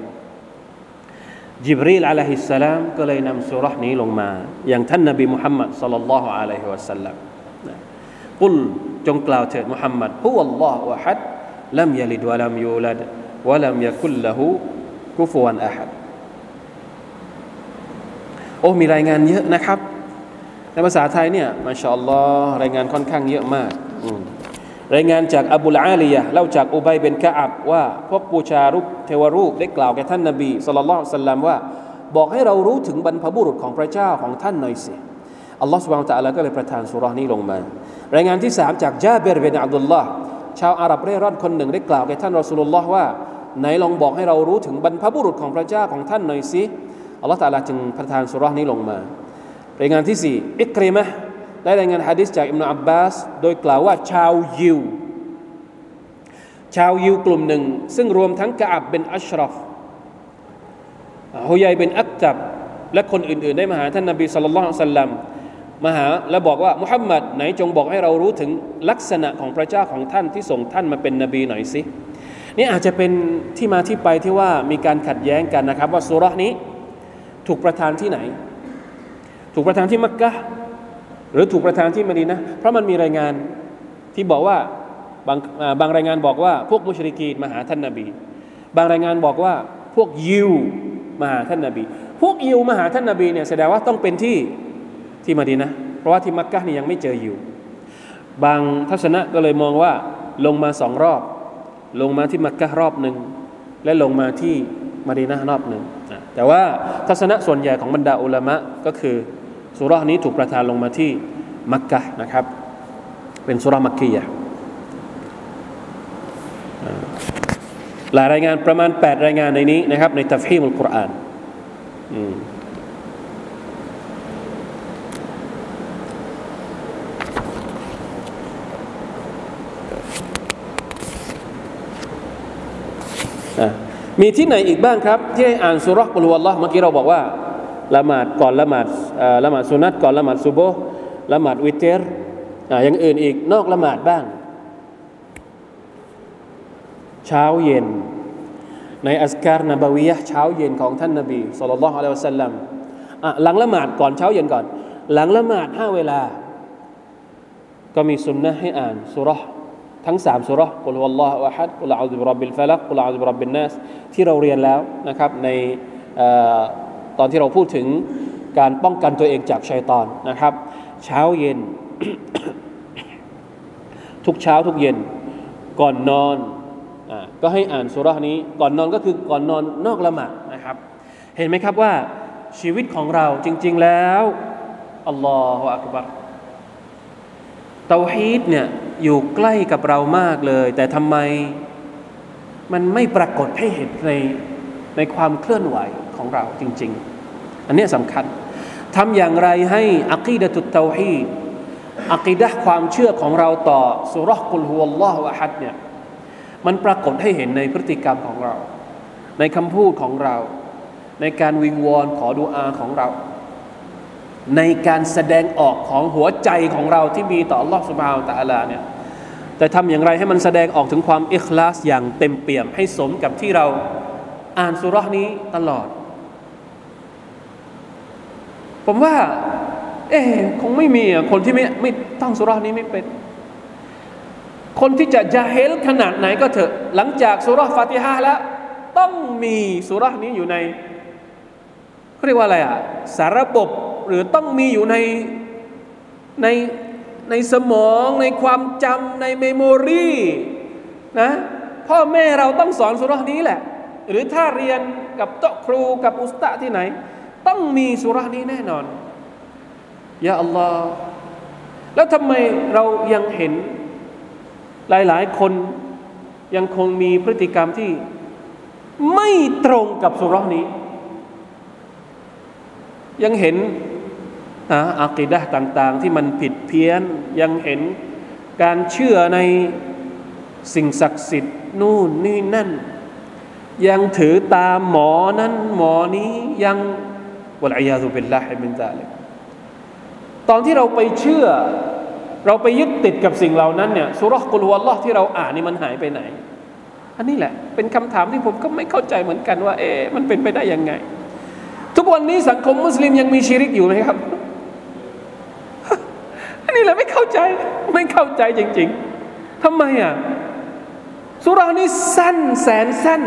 จิบรีลอะลัยฮิสสลามก็เลยนำสุรษนี้ลงมา อย่างท่านนบีมุฮัมมัดสัลลัลลอฮุอะลัยฮิวะสัลลัม กุลจงกล่าวเถิดมุฮัมมัดฮุวัลลอฮุอะฮัดลัมยลิดวะลัมยูลัดวะลัมยะกุลละหูกุฟวันอะฮัดโอ้มีรายงานเยอะนะครับ ในภาษาไทยเนี่ยมาชาอัลลอฮ์รายงานค่อนข้างเยอะมากรายงานจากอบูลอาลียะเล่าจากอุบัยเป็นกะอับว่าพวกปูชารูปเทวรูปได้กล่าวแก่ท่านนบีสุลต่านสัลลัมว่า บอกให้เรารู้ถึงบรรพบุรุษของพระเจ้าของท่านหน่อยสิ อัลลอฮฺสุบานตะอัลก็เลยประทานสุรานี้ลงมา รายงานที่สามจากจาเบรเบนอับดุลลาห์ชาวอาหรับเร่ร่อนคนหนึ่งได้กล่าวแก่ท่านรอสุลลอฮ์ว่าไหนลองบอกให้เรารู้ถึงบรรพบุรุษของพระเจ้าของท่านหน่อยสิอัลลอฮฺตะลาจึงประทานสุรานี้ลงมา รายงานที่สี่อิกริมะได้รายงานฮะดิษจากอิมนุอับบาส โดยกล่าวว่าชาวยิว ชาวยิวกลุ่มหนึ่ง ซึ่งรวมทั้งกะอับเป็นอัชรอฟฮุยัยเป็นอักตับและคนอื่นๆ ได้มาหาท่านนบีสุลต่านสัลลัม มาหาและบอกว่ามุฮัมมัดไหนจงบอกให้เรารู้ถึงลักษณะของพระเจ้าของท่านที่ส่งท่านมาเป็นนบีหน่อยสินี่อาจจะเป็นที่มาที่ไปที่ว่ามีการขัดแย้งกันนะครับ ว่าสุรานี้ถูกประทานที่ไหน ถูกประทานที่มักกะหรือถูกประทานที่มดีนะเพราะมันมีรายงานที่บอกว่าบางบางรายงานบอกว่าพวกมุชริกีมาหาท่านนาบี บางรายงานบอกว่าพวกยิวมาหาท่านนาบี พวกยิวมาหาท่านนาบีเนี่ยแสดงว่าต้องเป็นที่ ที่มาดีนะ เพราะว่าที่มักกะนี่ยังไม่เจออยิวบางทัศนะก็เลยมองว่าลงมาสองรอบ ลงมาที่มักกะรอบหนึ่งและลงมาที่มาดีนะรอบหนึ่งแต่ว่าทัศนะส่วนใหญ่ของบรรดาอุลามะก็คือสุรานี้ถูกประทานลงมาที่มักกะนะครับ เป็นสุรามักกียะหลายรายงานประมาณ 8 รายงานในนี้นะครับในตัฟฮีมุลกุรอานมี มีที่ไหนอีกบ้างครับ ที่ได้อ่านสุรกุลวัลลอฮ์เมื่อกี้เราบอกว่าละหมาดก่อนละหมาดละหมาดสุนัตก่อนละหมาดซุโบละหมาดวิเตอร์อย่างอื่นอีกนอกละหมาดบ้าง เช้าเย็น ใน أذكار نبوية เช้าเย็นของท่านนบี صلى الله عليه وسلم หลังละหมาดก่อนเช้าเย็นก่อน หลังละหมาดห้าเวลา ก็มีสุนนะให้อ่านสุรษ ทั้งสามสุรษกุลวัลลอฮฺวะฮัดกุลอาอุบิรับบิลฟลักกุลอาอุบิรับบินนัสที่เราเรียนแล้วนะครับในตอนที่เราพูดถึงการป้องกันตัวเองจากชัยตอนนะครับ เช้าเย็น ทุกเช้าทุกเย็น ก่อนนอนอก็ให้อ่านสุรานี้ ก่อนนอนก็คือก่อนนอนนอกละหมาดนะครับ เห็นไหมครับว่าชีวิตของเราจริง ๆแล้วอัลลอฮฺอักบัรเตาฮีดเนี่ย อยู่ใกล้กับเรามากเลย แต่ทำไมมันไม่ปรากฏให้เห็นในในความเคลื่อนไหวของเราจริง ๆ อันนี้สำคัญทำอย่างไรให้อักีดะตุตเตาฮีดอักีดะความเชื่อของเราต่อสุรกุลฮุวัลลอฮฺวะฮัดเนี่ยมันปรากฏให้เห็นในพฤติกรรมของเรา ในคำพูดของเรา ในการวิงวอนขอดุอาของเรา ในการแสดงออกของหัวใจของเราที่มีต่อ Allah سبحانه และ تعالى เนี่ยแต่ทำอย่างไรให้มันแสดงออกถึงความอิคลาสอย่างเต็มเปี่ยม ให้สมกับที่เราอ่านสุรานี้ตลอด ผมว่า เอ๊คงไม่มีคนที่ไม่ไม่ต้องสุรานี้ไม่เป็น คนที่จะจะเฮลขนาดไหนก็เถอะ หลังจากสุราฟาติฮาแล้ว ต้องมีสุรานี้อยู่ใน เขาเรียกว่าอะไรอะสารบบหรือต้องมีอยู่ในในในสมองในความจำในเมมโมรีนะพ่อแม่เราต้องสอนสุรานี้แหละ หรือถ้าเรียนกับโต๊ะครูกับอุสตะที่ไหน ต้องมีสุรานี้แน่นอนยาอัลลอฮ์แล้วทำไมเรายังเห็นหลาย ๆ คนยังคงมีพฤติกรรมที่ไม่ตรงกับสุรานี้ ยังเห็นอากีดะต่าง ๆ ที่มันผิดเพี้ยนยังเห็นการเชื่อในสิ่งศักดิ์สิทธิ์นู่นนี่นั่น ยังถือตามหมอนั้นหมอนี้ยัง والعياذ بالله من ذلك ตอนที่เราไปเชื่อ เราไปยึดติดกับสิ่งเหล่านั้นเนี่ยสุเราะฮ์ قل هو الله ที่เราอ่านนี่มันหายไปไหน อันนี้แหละ เป็นคำถามที่ผมก็ไม่เข้าใจเหมือนกันว่า เอ๊ะมันเป็นไปได้ยังไง ทุกวันนี้สังคมมุสลิมยังมีชีริกอยู่ไหมครับ อันนี้แหละไม่เข้าใจ ไม่เข้าใจจริง ๆทำไมอะสุรานี้สั้นแสนสั้น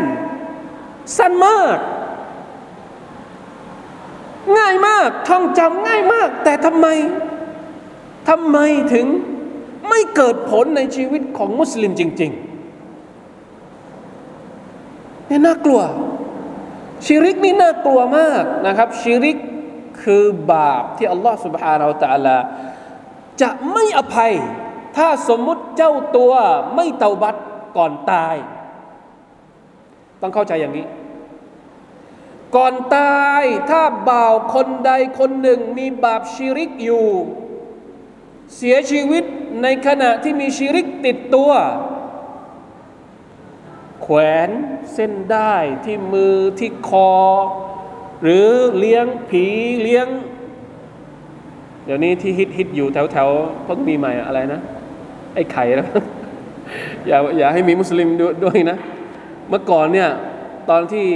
สั้นมาก ง่ายมากท่องจำง่ายมาก แต่ทำไมทำไมถึงไม่เกิดผลในชีวิตของมุสลิมจริง ๆ เนี่ยน่ากลัว ชิริกนี่น่ากลัวมากนะครับชิริกคือบาปที่อัลลอฮฺ سبحانه และ تعالى จะไม่อภัย ถ้าสมมุติเจ้าตัวไม่เตาบัตก่อนตาย ต้องเข้าใจอย่างนี้ ก่อนตายถ้าบ่าวคนใดคนหนึ่งมีบาปชิริกอยู่ เสียชีวิตในขณะที่มีชิริกติดตัว แขวนเส้นได้ที่มือที่คอ หรือเลี้ยงผีเลี้ยง เดี๋ยวนี้ที่ฮิตฮิตอยู่แถวแถวเพิ่งมีใหม่อะไรนะ ไอ้ไข่นะอย่าอย่าให้มีมุสลิมด้วยนะ เมื่อก่อนเนี่ย ตอนที่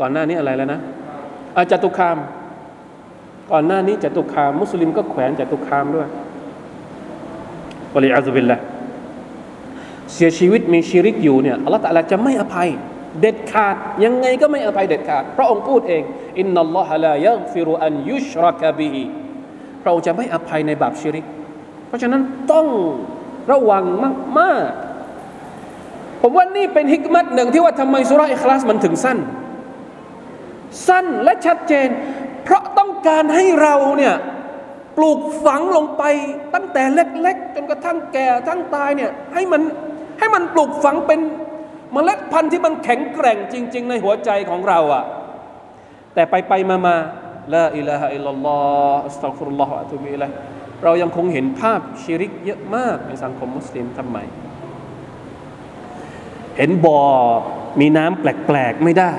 ก่อนหน้านี้อะไรแล้วนะอาจตุคาม ก่อนหน้านี้จตุคาม มุสลิมก็แขวนจตุคามด้วยวะลีอาซุบิลละ เสียชีวิตมีชีริกอยู่เนี่ยอัลลอฮฺตะลาจะไม่อภัย เด็ดขาดยังไงก็ไม่อภัยเด็ดขาดพระองค์พูดเองอินนัลลอฮะลายัฟิรุอันยุชรักบิฮิพระองค์จะไม่อภัยในบาปชิริก เพราะฉะนั้นต้องระวังมากๆ ผมว่านี่เป็นฮิกมัตหนึ่งที่ว่าทำไมสุราอิคลาสมันถึงสั้น สั้นและชัดเจน เพราะต้องการให้เราเนี่ยปลูกฝังลงไปตั้งแต่เล็ก ๆ จนกระทั่งแก่ทั้งตายเนี่ยให้มัน ให้มันปลูกฝังเป็นเมล็ดพันธุ์ที่มันแข็งแกร่งจริง ๆ ในหัวใจของเราอะแต่ไปไปมามาلا إله إلا الله أستغفر الله وأتوب إليه เรายังคงเห็นภาพชิริกเยอะมากในสังคมมุสลิมทำไม เห็นบ่อมีน้ำแปลก ๆ ไม่ได้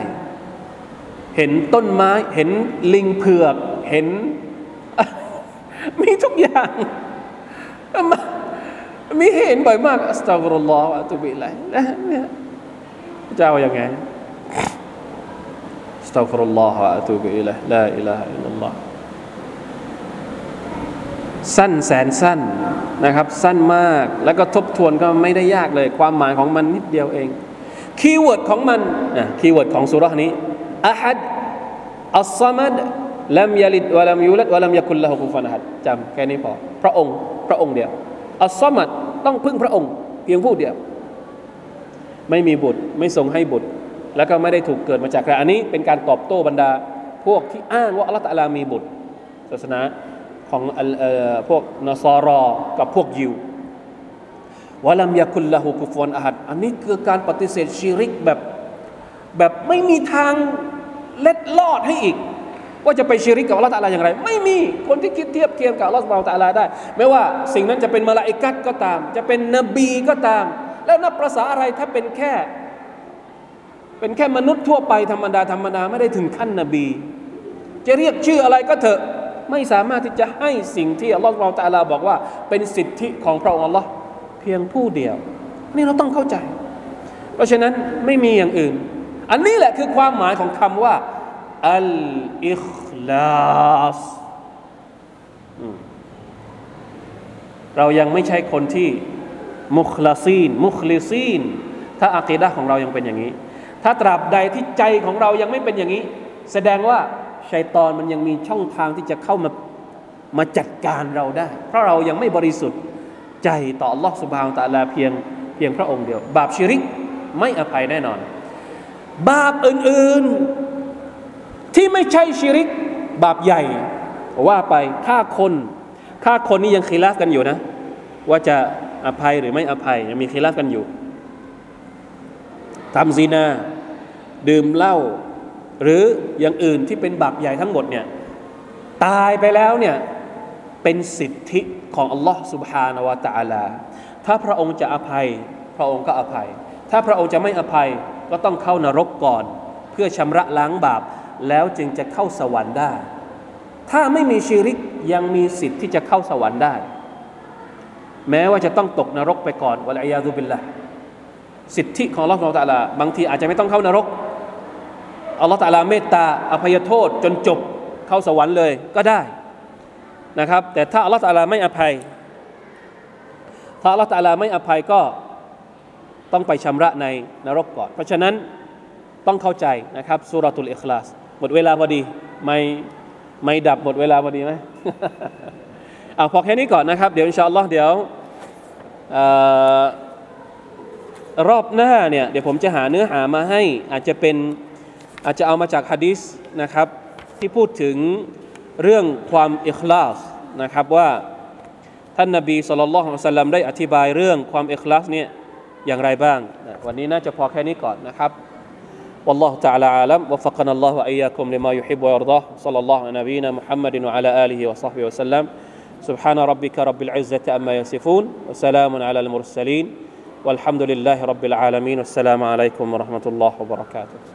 เห็นต้นไม้เห็นลิงเผือก เห็น มีทุกอย่าง มีเห็นบ่อยมากأستغفر الله وأتوب إليه นะเนี่ยเจ้าอย่างไงأستغفر الله وأتوب إليه لا إله إلا الله สั้นแสนสั้นนะครับสั้นมากแล้วก็ทบทวนก็ไม่ได้ยากเลย ความหมายของมันนิดเดียวเอง keyword ของมันนะ keyword ของสุรานี้ أحد الصمد لم يلد ولم يولد ولم يكن له كفوا أحد จำแค่นี้พอ พระองค์ พระองค์เดียวอัลามัด ต้องพึ่งพระองค์ เพียงผู้เดียว ไม่มีบุตรไม่ทรงให้บุตร แล้วก็ไม่ได้ถูกเกิดมาจากใครอันนี้เป็นการตอบโต้บรรดา พวกที่อ้างว่าอัลลอฮฺตะอาลามีบุตร ศาสนาของพวกนอสรอกับพวกยิววะลัมยาคุลละหูกุฟวนอาหัดอันนี้คือการปฏิเสธชีริกแบบแบบไม่มีทางเล็ดลอดให้อีก ว่าจะไปชีริกกับอัลลอฮฺตะลาอย่างไร ไม่มีคนที่คิดเทียบเคียงกับอัลลอฮฺตะลาได้ ไม่ว่าสิ่งนั้นจะเป็นมลาอิกัตก็ตาม จะเป็นนบีก็ตาม แล้วนับประษาอะไรถ้าเป็นแค่ เป็นแค่มนุษย์ทั่วไปธรรมดาธรรมดาไม่ได้ถึงขั้นนบี จะเรียกชื่ออะไรก็เถอะไม่สามารถที่จะให้สิ่งที่อัลลอฮฺเราตะลาบอกว่าเป็นสิทธิของพระองค์อัลลอฮ์เพียงผู้เดียว นี่เราต้องเข้าใจ เพราะฉะนั้นไม่มีอย่างอื่น อันนี้แหละคือความหมายของคำว่า อัลอิคลาสเรายังไม่ใช่คนที่มุคลาซีน มุคลิซีน ถ้าอากีดะของเรายังเป็นอย่างนี้ ถ้าตราบใดที่ใจของเรายังไม่เป็นอย่างนี้ แสดงว่าชัยตอนมันยังมีช่องทางที่จะเข้ามามาจัดการเราได้ เพราะเรายังไม่บริสุทธิ์ใจต่อลอสุบาวตาลาเพียงเพียงพระองค์เดียว บาปชิริกไม่อภัยแน่นอน บาปอื่นๆ ที่ไม่ใช่ชิริก บาปใหญ่ ว่าไปฆ่าคนฆ่าคนนี่ยังคีลาฟกันอยู่นะ ว่าจะอภัยหรือไม่อภัย ยังมีคีลาฟกันอยู่ทำซีนา ดื่มเหล้าหรืออย่างอื่นที่เป็นบาปใหญ่ทั้งหมดเนี่ยตายไปแล้วเนี่ยเป็นสิทธิของอัลลอฮ์ سبحانه และ تعالى ถ้าพระองค์จะอภัย พระองค์ก็อภัย ถ้าพระองค์จะไม่อภัยก็ต้องเข้านรกก่อน เพื่อชำระล้างบาป แล้วจึงจะเข้าสวรรค์ได้ ถ้าไม่มีชีริกยังมีสิทธิ์ที่จะเข้าสวรรค์ได้ แม้ว่าจะต้องตกนรกไปก่อนวะลัยยาตุบิลละสิทธิของอัลลอฮ์ของตาลาบางทีอาจจะไม่ต้องเข้านรกอัลลอฮฺตาลาเมตตาอภัยโทษจนจบเข้าสวรรค์เลยก็ได้นะครับ แต่ถ้าอัลลอฮฺตาลาไม่อภัย ถ้าอัลลอฮฺตาลาไม่อภัยก็ต้องไปชำระในนรกก่อน เพราะฉะนั้นต้องเข้าใจนะครับสุรตุลอิคลาส หมดเวลาพอดี ไม่ไม่ดับหมดเวลาพอดีไหมเอาพอแค่นี้ก่อนนะครับ เดี๋ยวอินชาอัลลอฮ์เดี๋ยวรอบหน้าเนี่ยเดี๋ยวผมจะหาเนื้อหามาให้ อาจจะเป็นอาจจะเอามาจากฮะดิษนะครับ ที่พูดถึงเรื่องความอิคลาสนะครับว่าท่านนบีสุลต่านสัลลัมได้อธิบายเรื่องความอิคลาสเนี่ยอย่างไรบ้าง วันนี้น่าจะพอแค่นี้ก่อนนะครับ والله تعالى عالم وفقنا الله وإياكم لما يحب ويرضاه. صلى الله على نبينا محمد وعلى آله وصحبه وسلم. سبحان ربك رب العزة أما يصفون. وسلام على المرسلين. والحمد لله رب العالمين. والسلام عليكم ورحمة الله وبركاته.